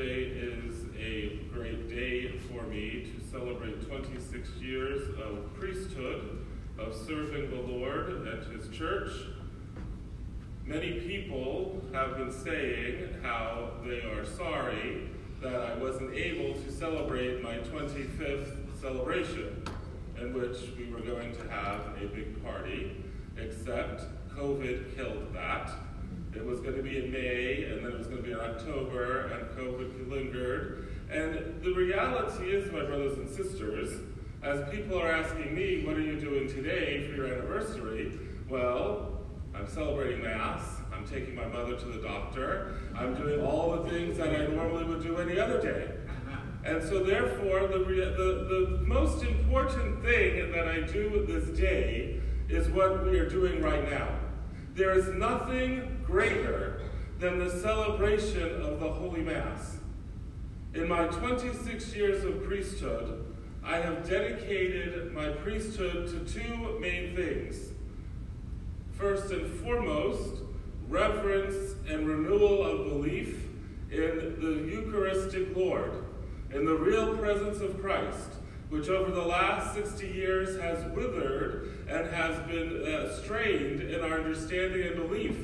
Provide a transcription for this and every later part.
Today is a great day for me to celebrate 26 years of priesthood, of serving the Lord and His church. Many people have been saying how they are sorry that I wasn't able to celebrate my 25th celebration, in which we were going to have a big party, except COVID killed that. It was going to be in May, and then it was going to be in October, and COVID lingered. And the reality is, my brothers and sisters, as people are asking me, what are you doing today for your anniversary? Well, I'm celebrating Mass. I'm taking my mother to the doctor. I'm doing all the things that I normally would do any other day. And so, therefore, the, the, the most important thing that I do this day is what we are doing right now. There is nothing greater than the celebration of the Holy Mass. In my 26 years of priesthood, I have dedicated my priesthood to two main things. First and foremost, reverence and renewal of belief in the Eucharistic Lord, in the real presence of Christ, which over the last 60 years has withered and has been uh, strained in our understanding and belief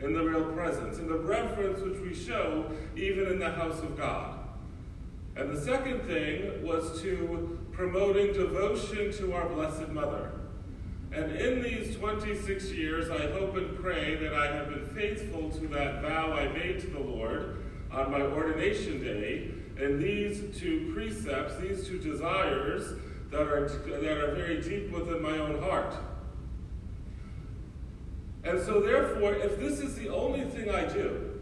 in the real presence, in the reverence which we show even in the house of God. And the second thing was to promoting devotion to our Blessed Mother. And in these 26 years, I hope and pray that I have been faithful to that vow I made to the Lord on my ordination day. And these two precepts, these two desires that are, that are very deep within my own heart. And so, therefore, if this is the only thing I do,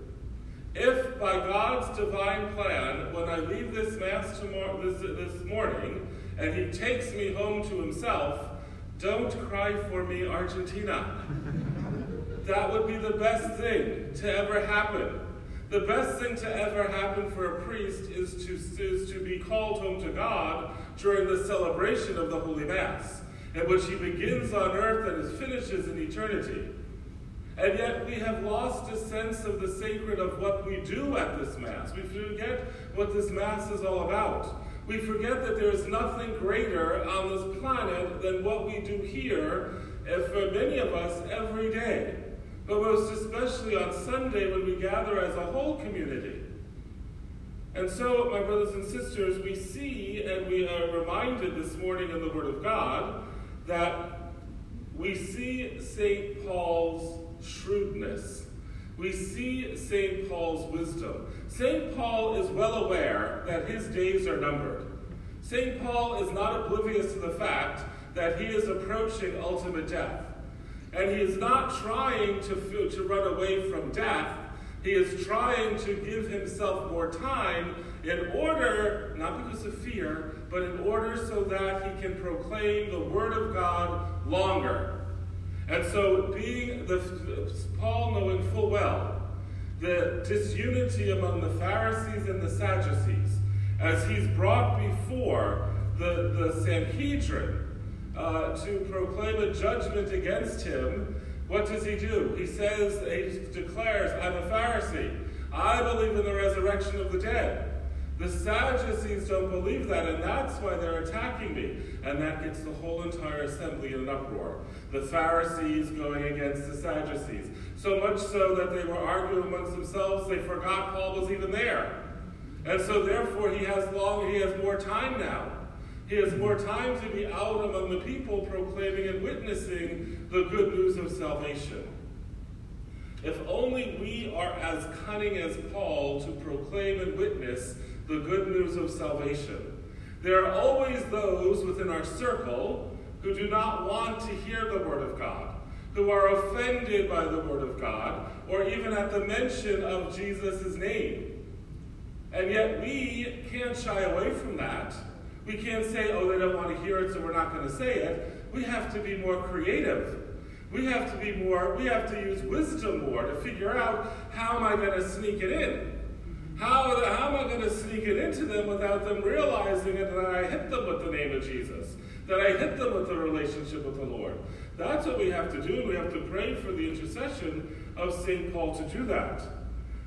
if by God's divine plan, when I leave this Mass tomorrow, this, this morning, and He takes me home to Himself, don't cry for me, Argentina. that would be the best thing to ever happen. The best thing to ever happen for a priest is to, is to be called home to God during the celebration of the Holy Mass, in which he begins on earth and is finishes in eternity. And yet we have lost a sense of the sacred of what we do at this Mass. We forget what this Mass is all about. We forget that there is nothing greater on this planet than what we do here, and for many of us, every day. But most especially on Sunday when we gather as a whole community. And so, my brothers and sisters, we see and we are reminded this morning in the Word of God that we see St. Paul's shrewdness. We see St. Paul's wisdom. St. Paul is well aware that his days are numbered. St. Paul is not oblivious to the fact that he is approaching ultimate death. And he is not trying to, to run away from death. He is trying to give himself more time in order, not because of fear, but in order so that he can proclaim the Word of God longer. And so, being the Paul knowing full well the disunity among the Pharisees and the Sadducees, as he's brought before the, the Sanhedrin uh, to proclaim a judgment against him, what does he do? He says, he declares, I'm a Pharisee. I believe in the resurrection of the dead. The Sadducees don't believe that, and that's why they're attacking me. And that gets the whole entire assembly in an uproar. The Pharisees going against the Sadducees. So much so that they were arguing amongst themselves, they forgot Paul was even there. And so therefore he has long, he has more time now. He has more time to be out among the people proclaiming and witnessing the good news of salvation. If only we are as cunning as Paul to proclaim and witness the good news of salvation. There are always those within our circle who do not want to hear the Word of God, who are offended by the Word of God, or even at the mention of Jesus' name. And yet we can't shy away from that. We can't say, oh, they don't want to hear it, so we're not going to say it. We have to be more creative. We have to be more, we have to use wisdom more to figure out how am I going to sneak it in? How, how am I going to sneak it into them without them realizing it that I hit them with the name of Jesus? That I hit them with the relationship with the Lord? That's what we have to do, and we have to pray for the intercession of St. Paul to do that.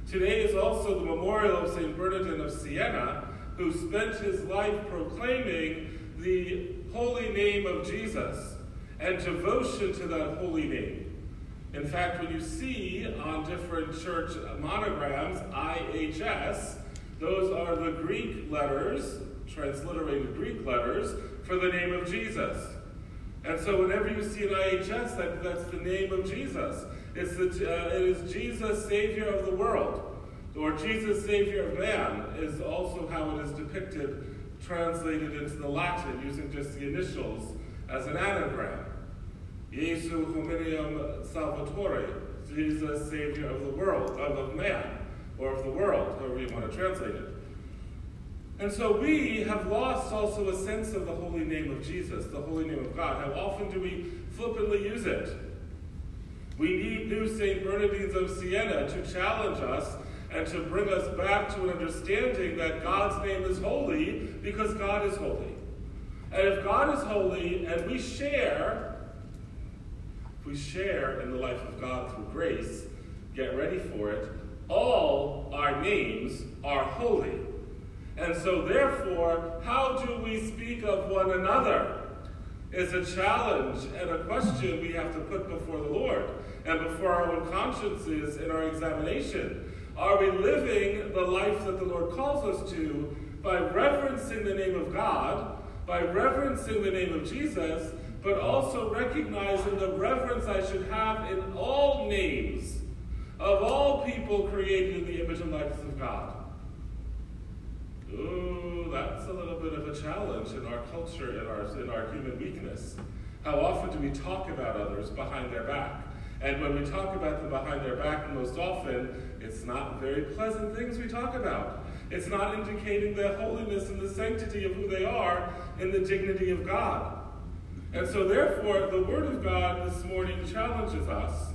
Today is also the memorial of St. Bernardine of Siena, who spent his life proclaiming the holy name of Jesus and devotion to that holy name. In fact, when you see on different church monograms IHS, those are the Greek letters, transliterated Greek letters, for the name of Jesus. And so whenever you see an IHS, that, that's the name of Jesus. It's the, uh, it is Jesus, Savior of the world. Or Jesus, Savior of man, is also how it is depicted, translated into the Latin, using just the initials as an anagram. Jesu hominium salvatore, Jesus, Savior of the world, of, man, or of the world, however you want to translate it. And so we have lost also a sense of the holy name of Jesus, the holy name of God. How often do we flippantly use it? We need new St. Bernardines of Siena to challenge us and to bring us back to an understanding that God's name is holy because God is holy. And if God is holy and we share, we share in the life of God through grace, get ready for it, all our names are holy. And so, therefore, how do we speak of one another? Is a challenge and a question we have to put before the Lord and before our own consciences in our examination. Are we living the life that the Lord calls us to by reverencing the name of God, by reverencing the name of Jesus, but also recognizing the reverence I should have in all names of all people created in the image and likeness of God? Ooh, that's a little bit of a challenge in our culture, in our, in our human weakness. How often do we talk about others behind their back? And when we talk about them behind their back, most often, it's not very pleasant things we talk about. It's not indicating the holiness and the sanctity of who they are in the dignity of God. And so, therefore, the Word of God this morning challenges us.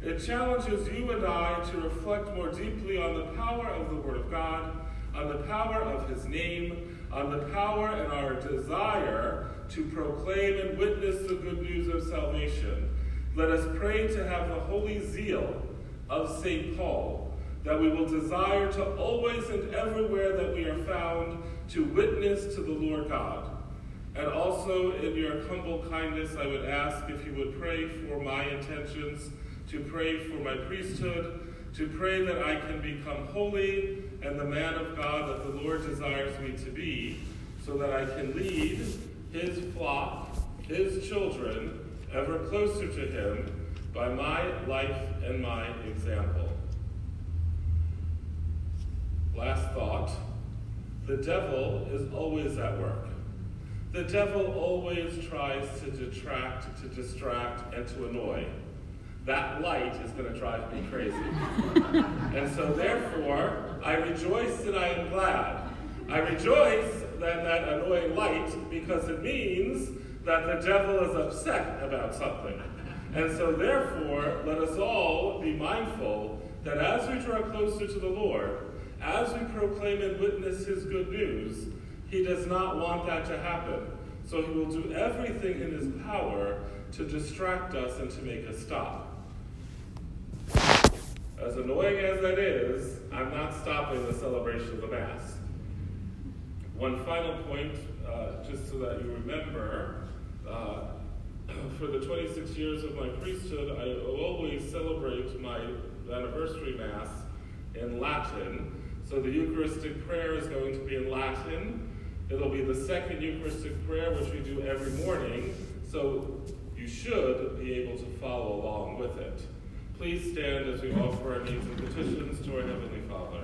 It challenges you and I to reflect more deeply on the power of the Word of God on the power of his name, on the power and our desire to proclaim and witness the good news of salvation. Let us pray to have the holy zeal of St. Paul, that we will desire to always and everywhere that we are found to witness to the Lord God. And also, in your humble kindness, I would ask if you would pray for my intentions, to pray for my priesthood, to pray that I can become holy and the man of God that the Lord desires me to be, so that I can lead his flock, his children, ever closer to him by my life and my example. Last thought the devil is always at work. The devil always tries to detract, to distract, and to annoy that light is going to drive me crazy. and so, therefore, I rejoice and I am glad. I rejoice that that annoying light because it means that the devil is upset about something. And so, therefore, let us all be mindful that as we draw closer to the Lord, as we proclaim and witness his good news, he does not want that to happen. So he will do everything in his power to distract us and to make us stop. As annoying as that is, I'm not stopping the celebration of the Mass. One final point, uh, just so that you remember, uh, for the 26 years of my priesthood, I always celebrate my anniversary Mass in Latin. So the Eucharistic prayer is going to be in Latin. It'll be the second Eucharistic prayer, which we do every morning. So you should be able to follow along with it. Please stand as we offer our needs and petitions to our Heavenly Father.